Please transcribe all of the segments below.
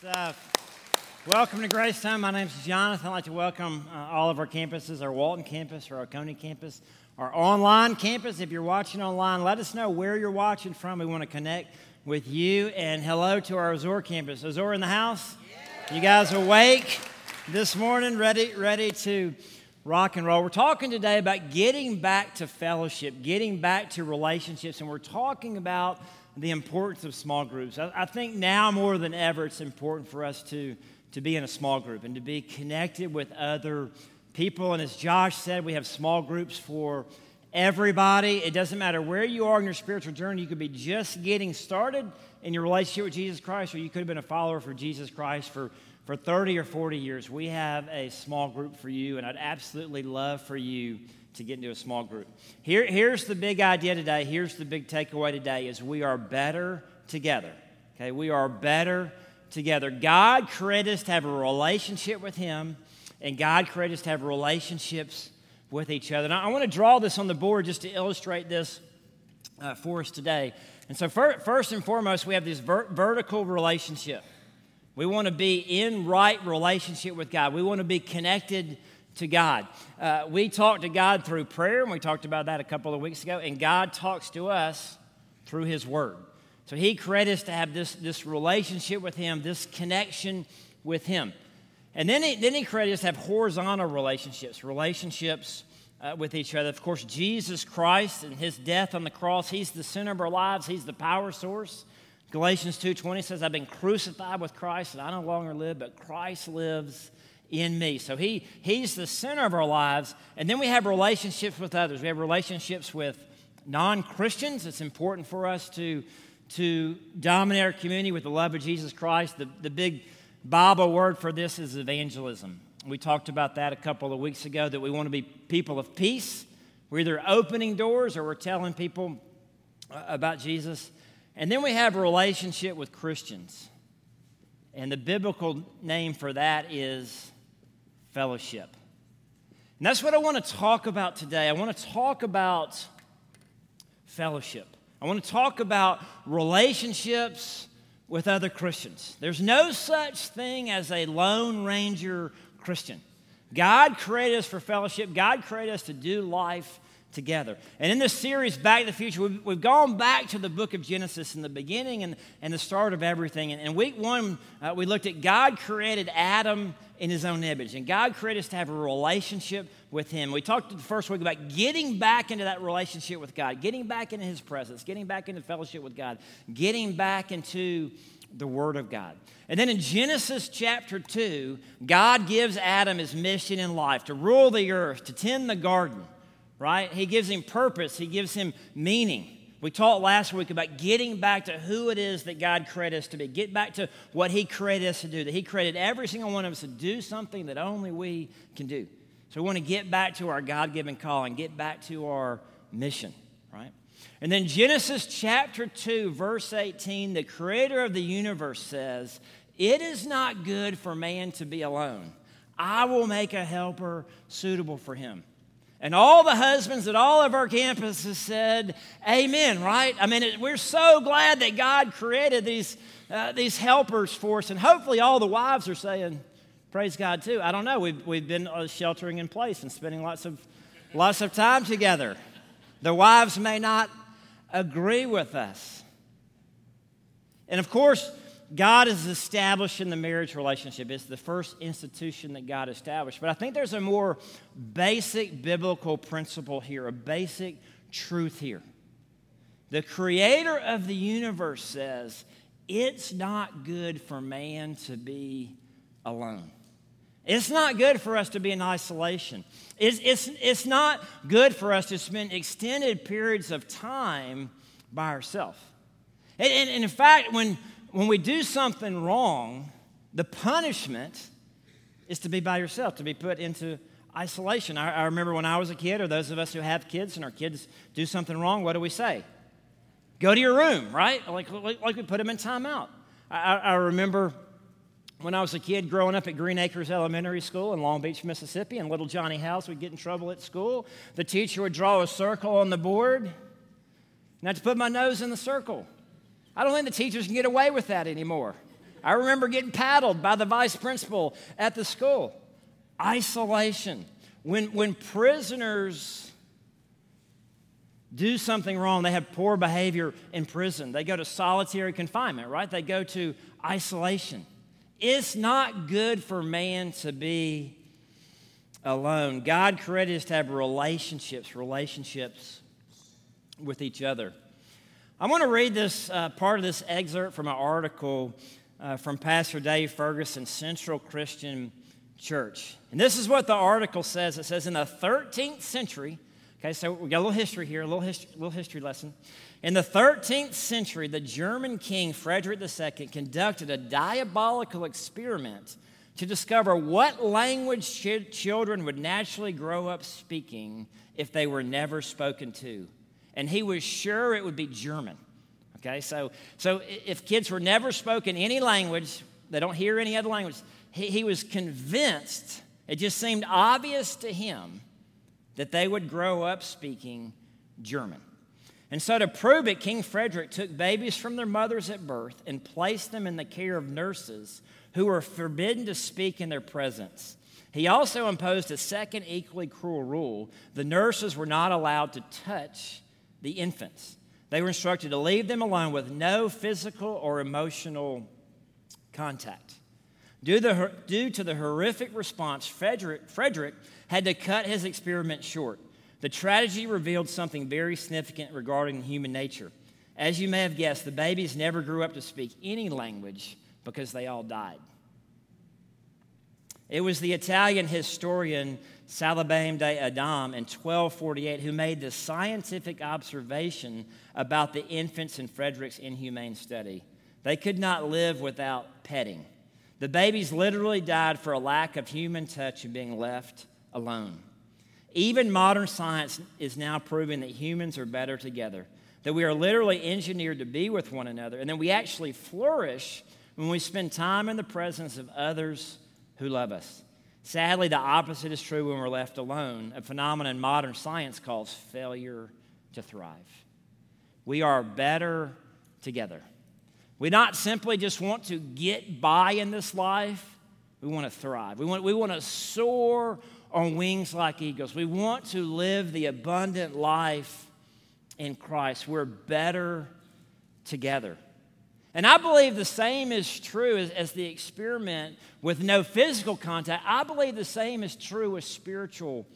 stuff. Welcome to Grace Time. My name is Jonathan. I'd like to welcome uh, all of our campuses, our Walton campus, our Oconee campus, our online campus. If you're watching online, let us know where you're watching from. We want to connect with you. And hello to our Azor campus. Azor in the house? Yeah. You guys awake this morning, ready, ready to rock and roll? We're talking today about getting back to fellowship, getting back to relationships, and we're talking about the importance of small groups. I, I, think now more than ever, it's important for us to, to be in a small group and to be connected with other people. And as Josh said, we have small groups for everybody. It doesn't matter where you are in your spiritual journey, you could be just getting started in your relationship with Jesus Christ, or you could have been a follower for Jesus Christ for, for 30 or 40 years. We have a small group for you, and I'd absolutely love for you to get into a small group. Here, here's the big idea today. Here's the big takeaway today is we are better together. Okay, we are better together. God created us to have a relationship with Him, and God created us to have relationships with each other. Now, I want to draw this on the board just to illustrate this uh, for us today. And so, for, first and foremost, we have this ver- vertical relationship. We want to be in right relationship with God. We want to be connected to God. Uh, we talk to God through prayer, and we talked about that a couple of weeks ago, and God talks to us through His Word. So He created us to have this, this relationship with Him, this connection with Him. And then He, then he created us to have horizontal relationships, relationships uh, with each other. Of course, Jesus Christ and His death on the cross, He's the center of our lives, He's the power source. Galatians 2.20 says, I've been crucified with Christ, and I no longer live, but Christ lives in me. So he, he's the center of our lives. And then we have relationships with others. We have relationships with non Christians. It's important for us to, to dominate our community with the love of Jesus Christ. The, the big Bible word for this is evangelism. We talked about that a couple of weeks ago that we want to be people of peace. We're either opening doors or we're telling people uh, about Jesus. And then we have a relationship with Christians. And the biblical name for that is fellowship. And that's what I want to talk about today. I want to talk about fellowship. I want to talk about relationships with other Christians. There's no such thing as a Lone Ranger Christian. God created us for fellowship, God created us to do life together. And in this series, Back to the Future, we've, we've gone back to the book of Genesis in the beginning and, and the start of everything. And in week one, uh, we looked at God created Adam in his own image. And God created us to have a relationship with him. We talked the first week about getting back into that relationship with God, getting back into his presence, getting back into fellowship with God, getting back into the Word of God. And then in Genesis chapter 2, God gives Adam his mission in life to rule the earth, to tend the garden right? He gives him purpose, he gives him meaning. We talked last week about getting back to who it is that God created us to be. Get back to what He created us to do. That He created every single one of us to do something that only we can do. So we want to get back to our God given calling, get back to our mission, right? And then Genesis chapter 2, verse 18, the creator of the universe says, It is not good for man to be alone. I will make a helper suitable for him. And all the husbands at all of our campuses said, Amen, right? I mean, it, we're so glad that God created these, uh, these helpers for us. And hopefully, all the wives are saying, Praise God, too. I don't know. We've, we've been uh, sheltering in place and spending lots of, lots of time together. The wives may not agree with us. And of course, God is establishing the marriage relationship. It's the first institution that God established. But I think there's a more basic biblical principle here, a basic truth here. The creator of the universe says it's not good for man to be alone. It's not good for us to be in isolation. It's, it's, it's not good for us to spend extended periods of time by ourselves. And, and, and in fact, when, when we do something wrong, the punishment is to be by yourself, to be put into isolation. I, I, remember when I was a kid, or those of us who have kids and our kids do something wrong, what do we say? Go to your room, right? Like, like, like we put them in timeout. I, I remember when I was a kid growing up at Green Acres Elementary School in Long Beach, Mississippi, and little Johnny House would get in trouble at school. The teacher would draw a circle on the board, and I had to put my nose in the circle. I don't think the teachers can get away with that anymore. I remember getting paddled by the vice principal at the school. Isolation. When, when prisoners do something wrong, they have poor behavior in prison, they go to solitary confinement, right? They go to isolation. It's not good for man to be alone. God created us to have relationships, relationships with each other. I want to read this uh, part of this excerpt from an article uh, from Pastor Dave Ferguson, Central Christian Church. And this is what the article says it says, in the 13th century, okay, so we got a little history here, a little history, little history lesson. In the 13th century, the German king Frederick II conducted a diabolical experiment to discover what language children would naturally grow up speaking if they were never spoken to. And he was sure it would be German. Okay, so, so if kids were never spoken any language, they don't hear any other language, he, he was convinced, it just seemed obvious to him that they would grow up speaking German. And so, to prove it, King Frederick took babies from their mothers at birth and placed them in the care of nurses who were forbidden to speak in their presence. He also imposed a second equally cruel rule the nurses were not allowed to touch the infants. They were instructed to leave them alone with no physical or emotional contact. Due, the, due to the horrific response, Frederick, Frederick had to cut his experiment short. The tragedy revealed something very significant regarding human nature. As you may have guessed, the babies never grew up to speak any language because they all died. It was the Italian historian Salimbene de Adam in 1248 who made the scientific observation about the infants in Frederick's inhumane study. They could not live without petting. The babies literally died for a lack of human touch and being left alone. Even modern science is now proving that humans are better together, that we are literally engineered to be with one another, and that we actually flourish when we spend time in the presence of others who love us. Sadly, the opposite is true when we're left alone, a phenomenon modern science calls failure to thrive. We are better together. We not simply just want to get by in this life, we want to thrive. We want, we want to soar on wings like eagles. We want to live the abundant life in Christ. We're better together. And I believe the same is true as, as, the experiment with no physical contact. I believe the same is true with spiritual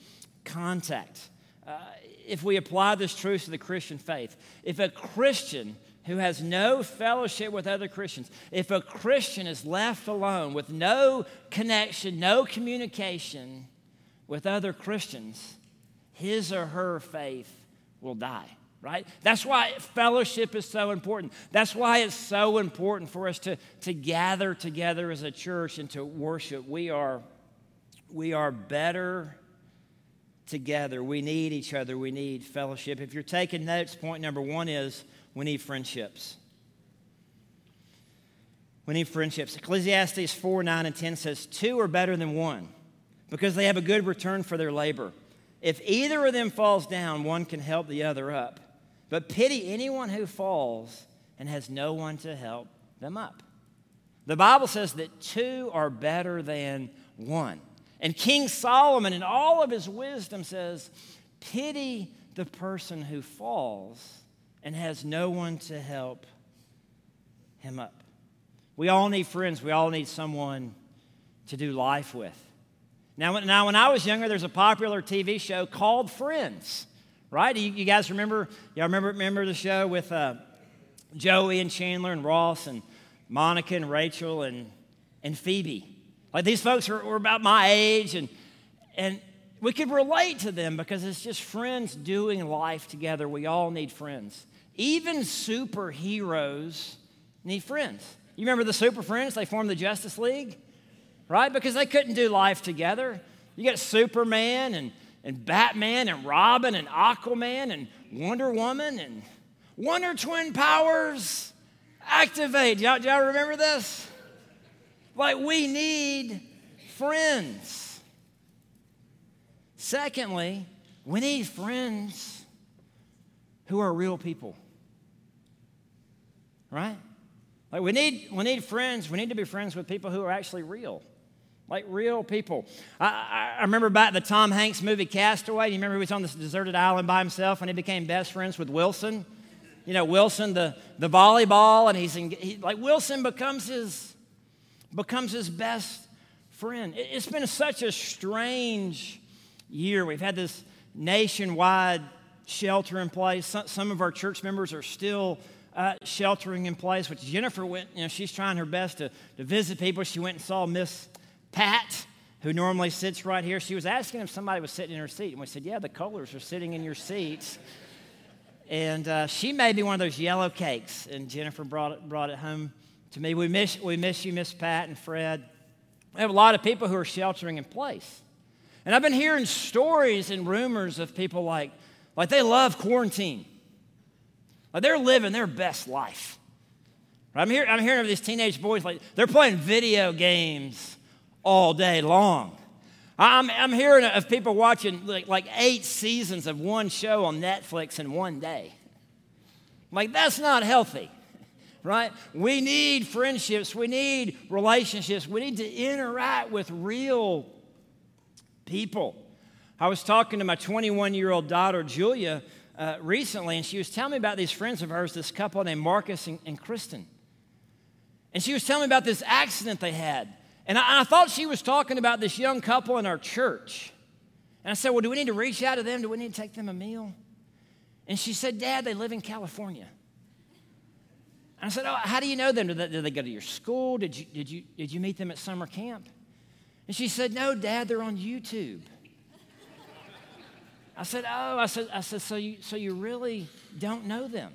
contact. Uh, if we apply this truth to the Christian faith, if a Christian who has no fellowship with other Christians, if a Christian is left alone with no connection, no communication with other Christians, his or her faith will die right? That's why fellowship is so important. That's why it's so important for us to, to gather together as a church and to worship. We are, we are better together. We need each other. We need fellowship. If you're taking notes, point number one is we need friendships. We need friendships. Ecclesiastes 4 9 and 10 says, Two are better than one because they have a good return for their labor. If either of them falls down, one can help the other up. But pity anyone who falls and has no one to help them up. The Bible says that two are better than one. And King Solomon, in all of his wisdom, says, Pity the person who falls and has no one to help him up. We all need friends, we all need someone to do life with. Now, now when I was younger, there's a popular TV show called Friends right? You, you guys remember? Y'all remember remember the show with uh, Joey and Chandler and Ross and Monica and Rachel and and Phoebe? Like these folks were, were about my age, and and we could relate to them because it's just friends doing life together. We all need friends. Even superheroes need friends. You remember the Super Friends? They formed the Justice League, right? Because they couldn't do life together. You got Superman and and Batman and Robin and Aquaman and Wonder Woman and Wonder Twin Powers activate. Y'all, y'all remember this? Like, we need friends. Secondly, we need friends who are real people. Right? Like we need, we need friends. We need to be friends with people who are actually real. Like real people. I, I, remember back the Tom Hanks movie Castaway. You remember he was on this deserted island by himself and he became best friends with Wilson? You know, Wilson, the, the volleyball, and he's in, he, like Wilson becomes his, becomes his best friend. It, it's been such a strange year. We've had this nationwide shelter in place. Some, some of our church members are still uh, sheltering in place, which Jennifer went, you know, she's trying her best to, to visit people. She went and saw Miss Pat, who normally sits right here. She was asking if somebody was sitting in her seat. And we said, Yeah, the Kohlers are sitting in your seats. And uh, she made me one of those yellow cakes, and Jennifer brought it, brought it home to me. We miss, we miss you, Miss Pat and Fred. We have a lot of people who are sheltering in place. And I've been hearing stories and rumors of people like, like they love quarantine. Like they're living their best life. I'm, hear, I'm hearing of these teenage boys, like they're playing video games all day long. I'm, I'm hearing of people watching like, like eight seasons of one show on Netflix in one day. Like, that's not healthy, right? We need friendships, we need relationships, we need to interact with real people. I was talking to my 21 year old daughter, Julia, uh, recently, and she was telling me about these friends of hers, this couple named Marcus and, and Kristen. And she was telling me about this accident they had. And I, I thought she was talking about this young couple in our church. And I said, Well, do we need to reach out to them? Do we need to take them a meal? And she said, Dad, they live in California. And I said, Oh, how do you know them? Did they, did they go to your school? Did you, did, you, did you meet them at summer camp? And she said, No, Dad, they're on YouTube. I said, Oh, I said, I said, so you so you really don't know them?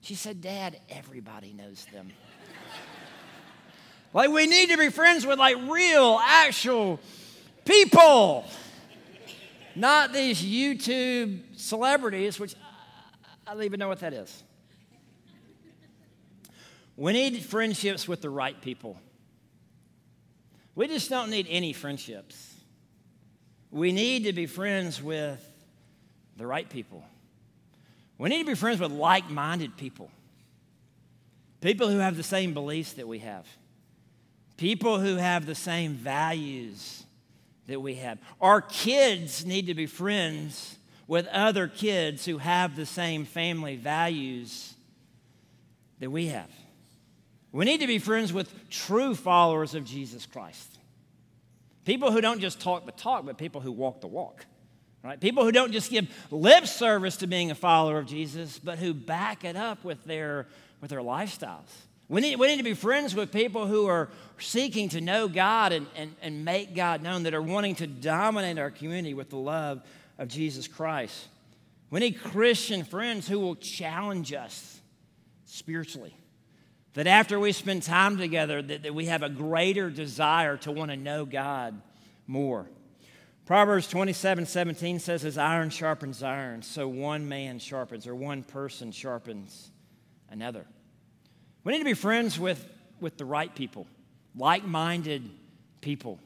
She said, Dad, everybody knows them. Like we need to be friends with like real, actual people. Not these YouTube celebrities, which I don't even know what that is. We need friendships with the right people. We just don't need any friendships. We need to be friends with the right people. We need to be friends with like minded people, people who have the same beliefs that we have, people who have the same values that we have. Our kids need to be friends with other kids who have the same family values that we have. We need to be friends with true followers of Jesus Christ. People who don't just talk the talk, but people who walk the walk. Right? People who don't just give lip service to being a follower of Jesus, but who back it up with their, with their lifestyles. We need, we need to be friends with people who are seeking to know God and, and, and make God known, that are wanting to dominate our community with the love of Jesus Christ. We need Christian friends who will challenge us spiritually. That after we spend time together, that, that we have a greater desire to want to know God more. Proverbs 27 17 says, As iron sharpens iron, so one man sharpens, or one person sharpens another. We need to be friends with, with the right people, like minded people.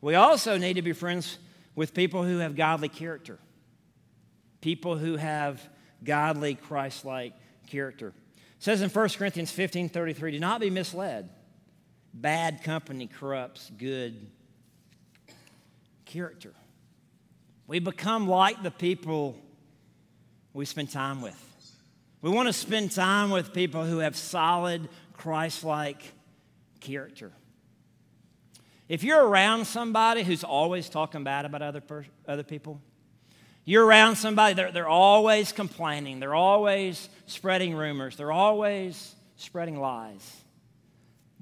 We also need to be friends with people who have godly character, people who have godly, Christ like character. It says in 1 Corinthians 15 33, do not be misled. Bad company corrupts good character. We become like the people we spend time with. We want to spend time with people who have solid, Christ like character. If you're around somebody who's always talking bad about other, per- other people, you're around somebody, they're, they're always complaining, they're always spreading rumors, they're always spreading lies.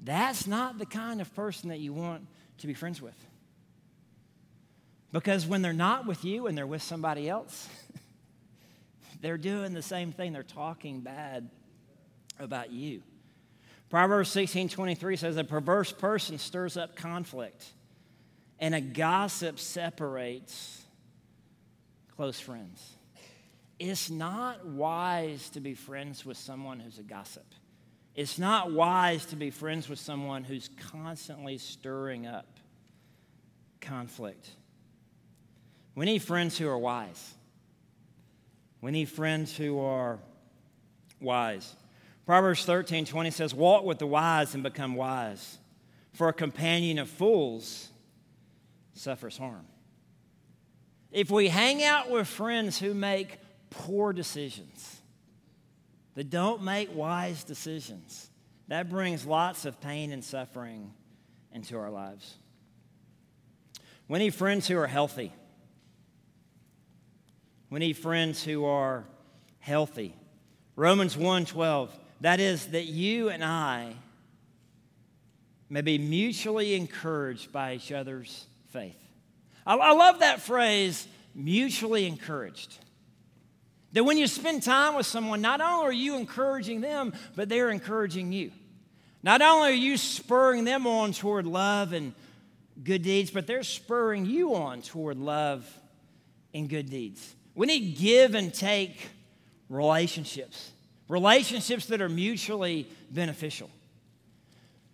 That's not the kind of person that you want to be friends with. Because when they're not with you and they're with somebody else, they're doing the same thing. They're talking bad about you. Proverbs 16 23 says, A perverse person stirs up conflict, and a gossip separates close friends. It's not wise to be friends with someone who's a gossip. It's not wise to be friends with someone who's constantly stirring up conflict. We need friends who are wise. We need friends who are wise. Proverbs 13 20 says, Walk with the wise and become wise, for a companion of fools suffers harm. If we hang out with friends who make poor decisions, that don't make wise decisions, that brings lots of pain and suffering into our lives. We need friends who are healthy. We need friends who are healthy. Romans 1:12 that is that you and I may be mutually encouraged by each other's faith. I, I love that phrase mutually encouraged. That when you spend time with someone, not only are you encouraging them, but they're encouraging you. Not only are you spurring them on toward love and good deeds, but they're spurring you on toward love and good deeds. We need give and take relationships, relationships that are mutually beneficial.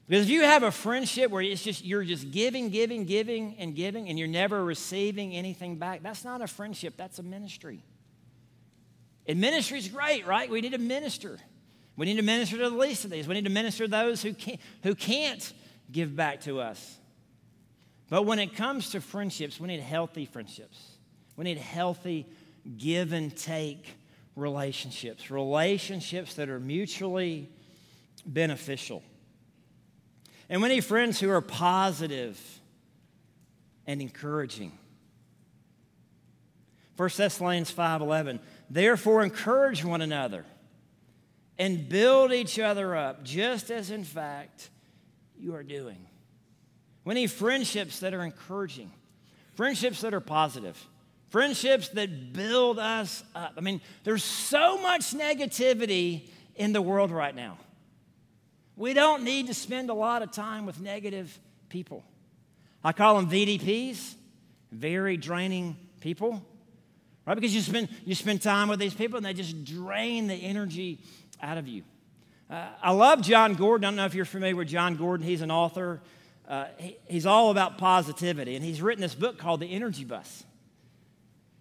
Because if you have a friendship where it's just you're just giving, giving, giving, and giving, and you're never receiving anything back, that's not a friendship, that's a ministry. And ministry is great, right? We need to minister. We need to minister to the least of these. We need to minister to those who can't, who can't give back to us. But when it comes to friendships, we need healthy friendships. We need healthy give and take relationships, relationships that are mutually beneficial. And we need friends who are positive and encouraging. 1 Thessalonians 5:11 Therefore encourage one another and build each other up just as in fact you are doing. We need friendships that are encouraging, friendships that are positive, friendships that build us up. I mean, there's so much negativity in the world right now. We don't need to spend a lot of time with negative people. I call them VDPs, very draining people, right? Because you spend, you spend time with these people and they just drain the energy out of you. Uh, I love Jon Gordon. I don't know if you're familiar with Jon Gordon. He's an author. Uh, he, he's all about positivity, and he's written this book called The Energy Bus.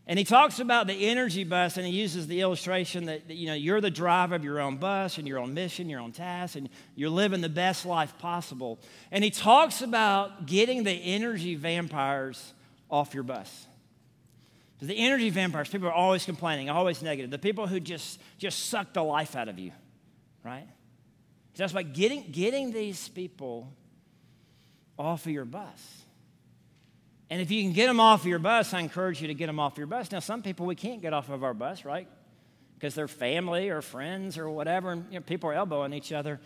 And he talks about the energy bus, and he uses the illustration that, that, you know you're the driver of your own bus and your own mission, your own task, and you're living the best life possible. And he talks about getting the energy vampires off your bus. The energy vampires, people are always complaining, always negative. The people who just just suck the life out of you, right? So that's why getting getting these people off of your bus. And if you can get them off your bus, I encourage you to get them off your bus. Now, some people we can't get off of our bus, right? Because they're family or friends or whatever, and you know, people are elbowing each other.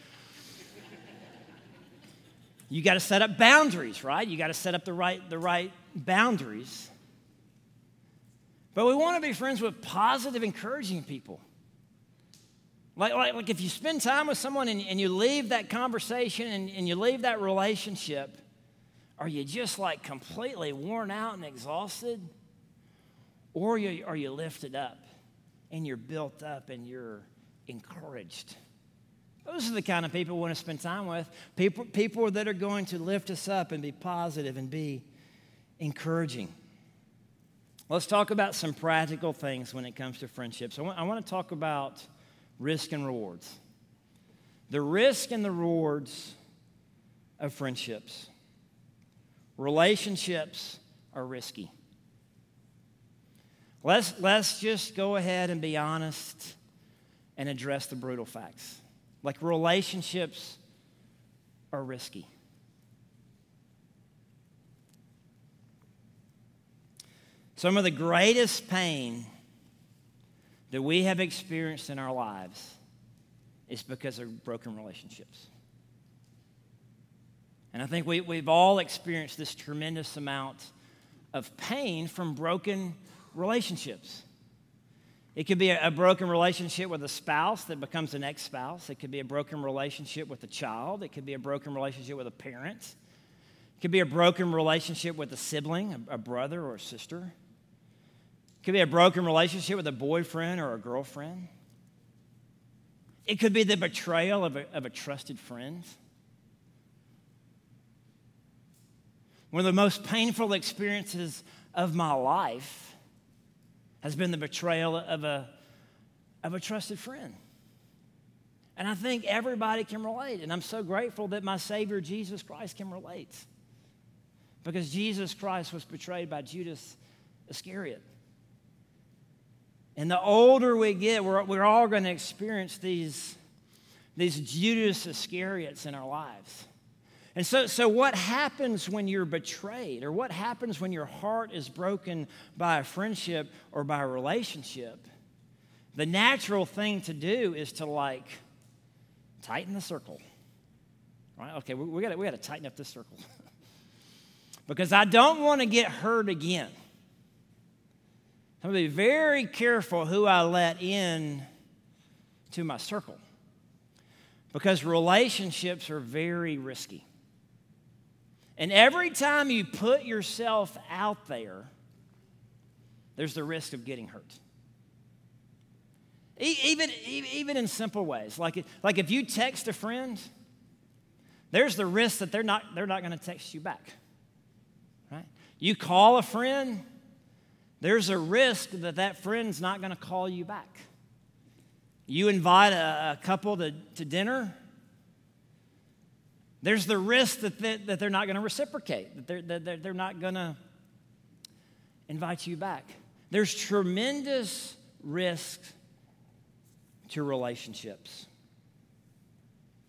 you got to set up boundaries, right? You got to set up the right, the right boundaries. But we want to be friends with positive, encouraging people. Like, like, like if you spend time with someone and, and you leave that conversation and, and you leave that relationship, are you just like completely worn out and exhausted? Or are you, are you lifted up and you're built up and you're encouraged? Those are the kind of people we want to spend time with. People, people that are going to lift us up and be positive and be encouraging. Let's talk about some practical things when it comes to friendships. I want, I want to talk about risk and rewards. The risk and the rewards of friendships. Relationships are risky. Let's, let's just go ahead and be honest and address the brutal facts. Like relationships are risky. Some of the greatest pain that we have experienced in our lives is because of broken relationships. And I think we, we've all experienced this tremendous amount of pain from broken relationships. It could be a, a broken relationship with a spouse that becomes an ex spouse. It could be a broken relationship with a child. It could be a broken relationship with a parent. It could be a broken relationship with a sibling, a, a brother or a sister. It could be a broken relationship with a boyfriend or a girlfriend. It could be the betrayal of a, of a trusted friend. One of the most painful experiences of my life has been the betrayal of a, of a trusted friend. And I think everybody can relate. And I'm so grateful that my Savior, Jesus Christ, can relate. Because Jesus Christ was betrayed by Judas Iscariot. And the older we get, we're, we're all going to experience these, these Judas Iscariots in our lives. And so, so, what happens when you're betrayed, or what happens when your heart is broken by a friendship or by a relationship? The natural thing to do is to like tighten the circle. Right? Okay, we, we got we to tighten up this circle. because I don't want to get hurt again. I'm going to be very careful who I let in to my circle because relationships are very risky. And every time you put yourself out there, there's the risk of getting hurt. Even, even in simple ways, like, like if you text a friend, there's the risk that they're not, they're not going to text you back. Right? You call a friend, there's a risk that that friend's not going to call you back. You invite a, a couple to, to dinner, there's the risk that, they, that they're not going to reciprocate, that they're, that they're, they're not going to invite you back. There's tremendous risk to relationships.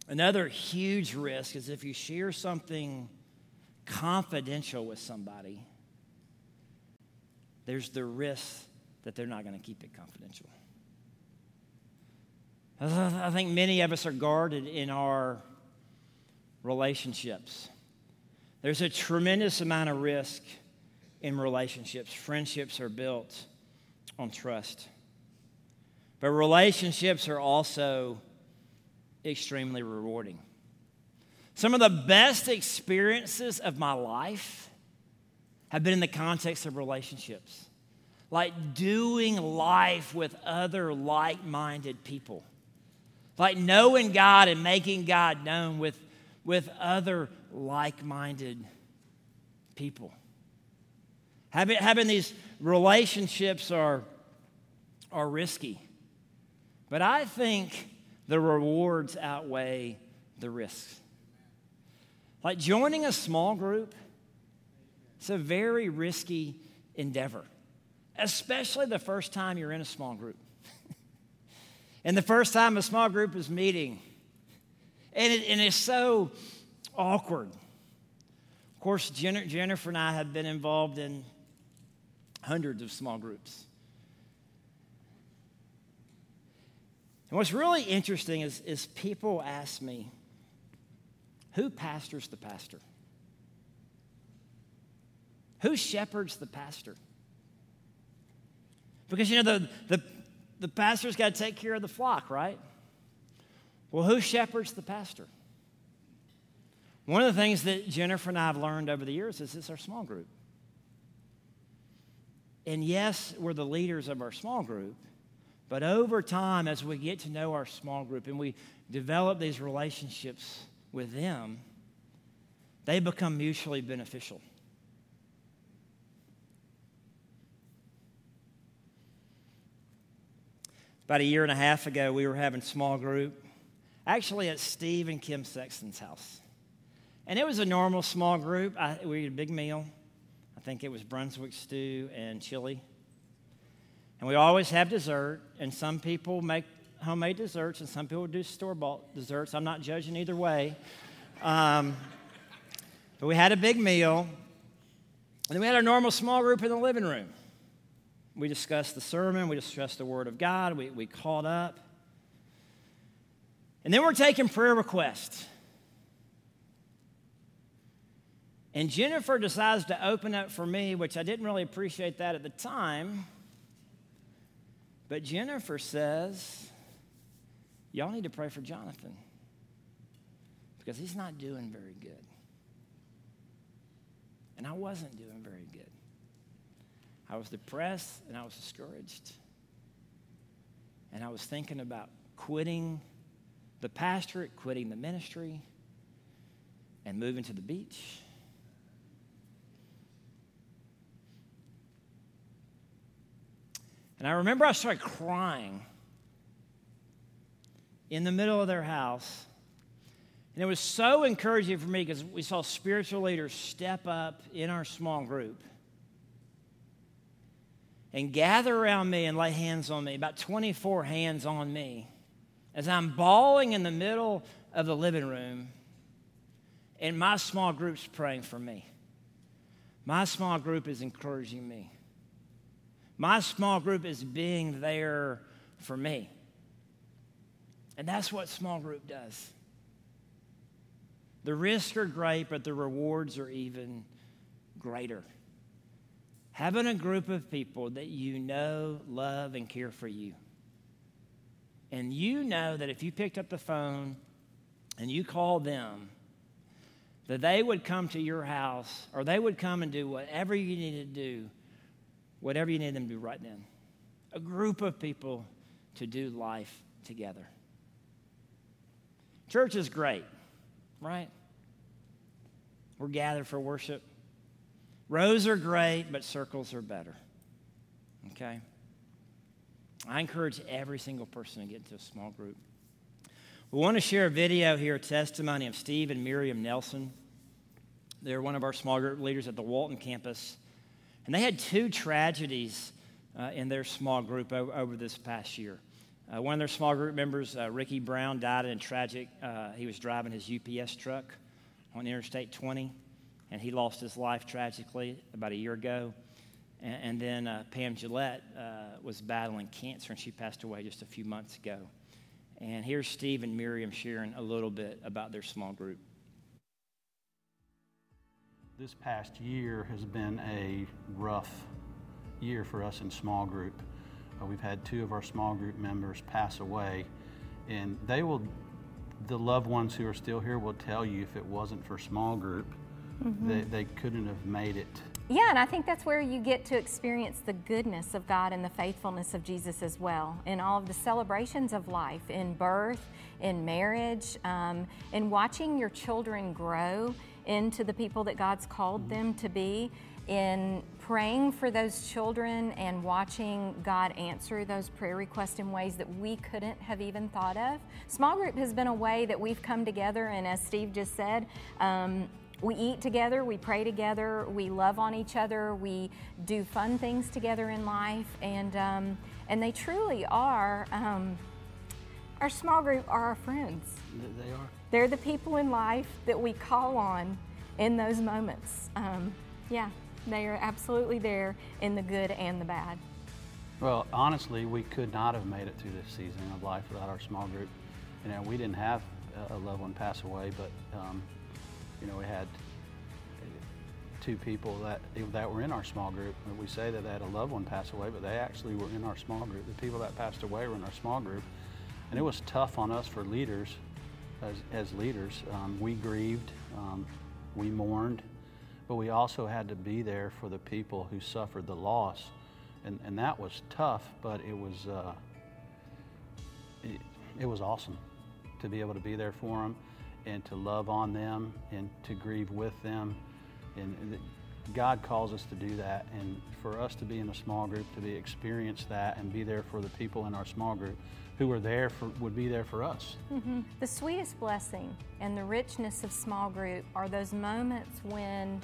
Another huge risk is if you share something confidential with somebody, there's the risk that they're not going to keep it confidential. I think many of us are guarded in our relationships. There's a tremendous amount of risk in relationships. Friendships are built on trust. But relationships are also extremely rewarding. Some of the best experiences of my life have been in the context of relationships, like doing life with other like minded people, like knowing God and making God known with, with other like minded people. Having, having these relationships are, are risky. But I think the rewards outweigh the risks. Like joining a small group, it's a very risky endeavor, especially the first time you're in a small group. and the first time a small group is meeting. And, it, and it's so awkward. Of course, Jennifer and I have been involved in hundreds of small groups. And what's really interesting is, is people ask me, who pastors the pastor? Who shepherds the pastor? Because, you know, the, the, the pastor's got to take care of the flock, right? Well, who shepherds the pastor? One of the things that Jennifer and I have learned over the years is it's our small group. And yes, we're the leaders of our small group, but over time, as we get to know our small group and we develop these relationships with them, they become mutually beneficial. About a year and a half ago, we were having small group, actually at Steve and Kim Sexton's house. And it was a normal small group. I, we had a big meal. I think it was Brunswick stew and chili. And we always have dessert, and some people make homemade desserts, and some people do store bought desserts. I'm not judging either way. Um, but we had a big meal, and then we had our normal small group in the living room. We discussed the sermon, we discussed the Word of God, we, we caught up. And then we're taking prayer requests. And Jennifer decides to open up for me, which I didn't really appreciate that at the time. But Jennifer says, Y'all need to pray for Jonathan because he's not doing very good. And I wasn't doing very good. I was depressed and I was discouraged. And I was thinking about quitting the pastorate, quitting the ministry, and moving to the beach. And I remember I started crying. in the middle of their house. And it was so encouraging for me because we saw spiritual leaders step up in our small group and gather around me and lay hands on me, about 24 hands on me, as I'm bawling in the middle of the living room, and my small group's praying for me. My small group is encouraging me. My small group is being there for me. And that's what small group does. The risks are great, but the rewards are even greater. Having a group of people that you know, love, and care for you. And you know that if you picked up the phone and you called them, that they would come to your house or they would come and do whatever you needed to do, whatever you needed them to do right then. A group of people to do life together. Church is great, right? We're gathered for worship. Rows are great, but circles are better. Okay? I encourage every single person to get into a small group. We want to share a video here, a testimony of Steve and Miriam Nelson. They're one of our small group leaders at the Walton campus. And they had two tragedies uh, in their small group over, over this past year. Uh, one of their small group members, uh, Ricky Brown, died in a tragic. Uh, he was driving his UPS truck on Interstate 20, and he lost his life tragically about a year ago. And, and then uh, Pam Gillette uh, was battling cancer, and she passed away just a few months ago. And here's Steve and Miriam sharing a little bit about their small group. This past year has been a rough year for us in small group. Uh, we've had two of our small group members pass away, and they will, the loved ones who are still here will tell you if it wasn't for small group, mm-hmm. they, they couldn't have made it. Yeah, and I think that's where you get to experience the goodness of God and the faithfulness of Jesus as well in all of the celebrations of life, in birth, in marriage, um, in watching your children grow into the people that God's called them to be in praying for those children and watching God answer those prayer requests in ways that we couldn't have even thought of. Small group has been a way that we've come together, and as Steve just said, um, we eat together, we pray together, we love on each other, we do fun things together in life, and um, and they truly are. Um, our small group are our friends. They are. They're the people in life that we call on in those moments. Um, yeah. They are absolutely there in the good and the bad. Well, honestly, we could not have made it through this season of life without our small group. You know, we didn't have a loved one pass away, but um, you know, we had two people that that were in our small group. We say that they had a loved one pass away, but they actually were in our small group. The people that passed away were in our small group, and it was tough on us for leaders, as, as leaders. Um, we grieved, um, we mourned, but we also had to be there for the people who suffered the loss. And, and that was tough, but it was, uh, it, it was awesome to be able to be there for them and to love on them and to grieve with them. And, God calls us to do that. And for us to be in a small group, to be experience that and be there for the people in our small group who are there for would be there for us. Mm-hmm. The sweetest blessing and the richness of small group are those moments when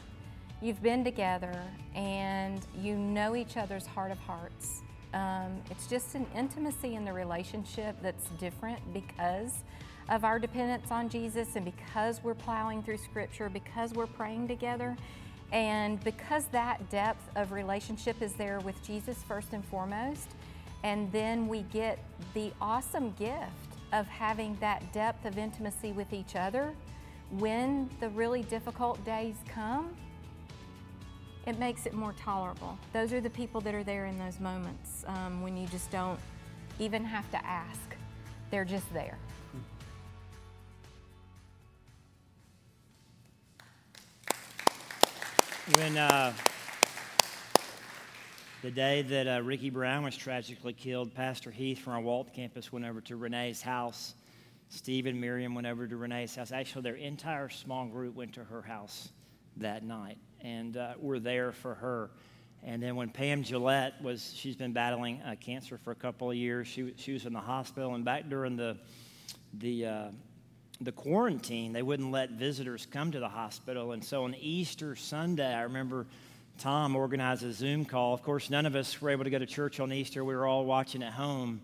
you've been together and you know each other's heart of hearts. Um, it's just an intimacy in the relationship that's different because of our dependence on Jesus and because we're plowing through Scripture, because we're praying together, and because that depth of relationship is there with Jesus first and foremost. And then we get the awesome gift of having that depth of intimacy with each other when the really difficult days come it makes it more tolerable. Those are the people that are there in those moments um, when you just don't even have to ask. They're just there. When uh, the day that uh, Ricky Brown was tragically killed, Pastor Heath from our Walt campus went over to Renee's house. Steve and Miriam went over to Renee's house. Actually, their entire small group went to her house that night and uh, we're there for her. And then when Pam Gillette was, she's been battling uh, cancer for a couple of years. She, she was in the hospital, and back during the the, uh, the quarantine, they wouldn't let visitors come to the hospital. And so on Easter Sunday, I remember Tom organized a Zoom call. Of course, none of us were able to go to church on Easter. We were all watching at home.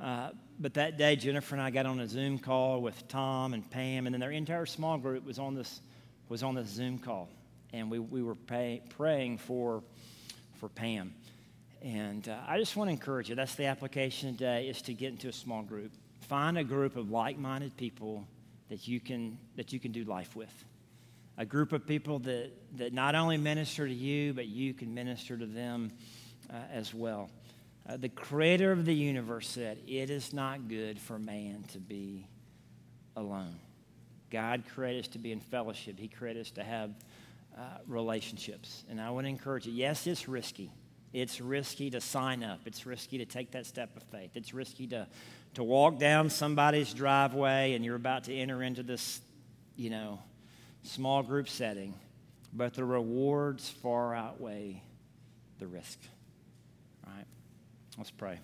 Uh, but that day, Jennifer and I got on a Zoom call with Tom and Pam, and then their entire small group was on this, was on this Zoom call. And we, we were pay, praying for, for Pam. And uh, I just want to encourage you that's the application today is to get into a small group. Find a group of like minded people that you, can, that you can do life with. A group of people that, that not only minister to you, but you can minister to them uh, as well. Uh, the creator of the universe said, It is not good for man to be alone. God created us to be in fellowship, He created us to have uh, relationships. And I want to encourage you yes, it's risky. It's risky to sign up, it's risky to take that step of faith, it's risky to, to walk down somebody's driveway and you're about to enter into this, you know, small group setting. But the rewards far outweigh the risk. All right, let's pray.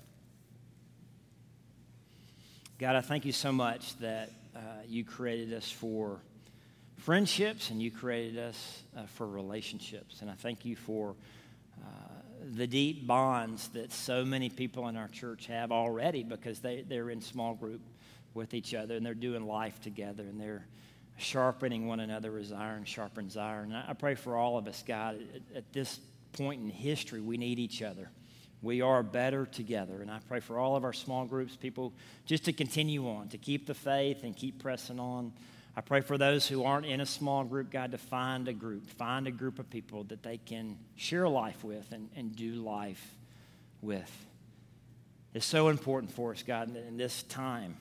God, I thank you so much that uh, you created us for friendships and you created us uh, for relationships. And I thank you for Uh, the deep bonds that so many people in our church have already because they, they're in small group with each other and they're doing life together and they're sharpening one another as iron sharpens iron. And I pray for all of us, God, at, at this point in history, we need each other we are better together. And I pray for all of our small groups, people, just to continue on, to keep the faith and keep pressing on. I pray for those who aren't in a small group, God, to find a group, find a group of people that they can share life with and, and do life with. It's so important for us, God, in this time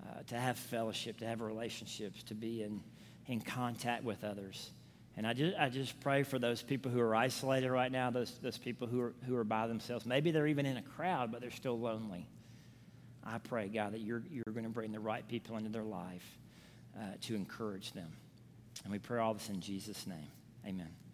uh, to have fellowship, to have relationships, to be in, in contact with others. And I just, I just pray for those people who are isolated right now, those, those people who are, who are by themselves. Maybe they're even in a crowd, but they're still lonely. I pray, God, that you're, you're going to bring the right people into their life uh, to encourage them. And we pray all this in Jesus' name. Amen.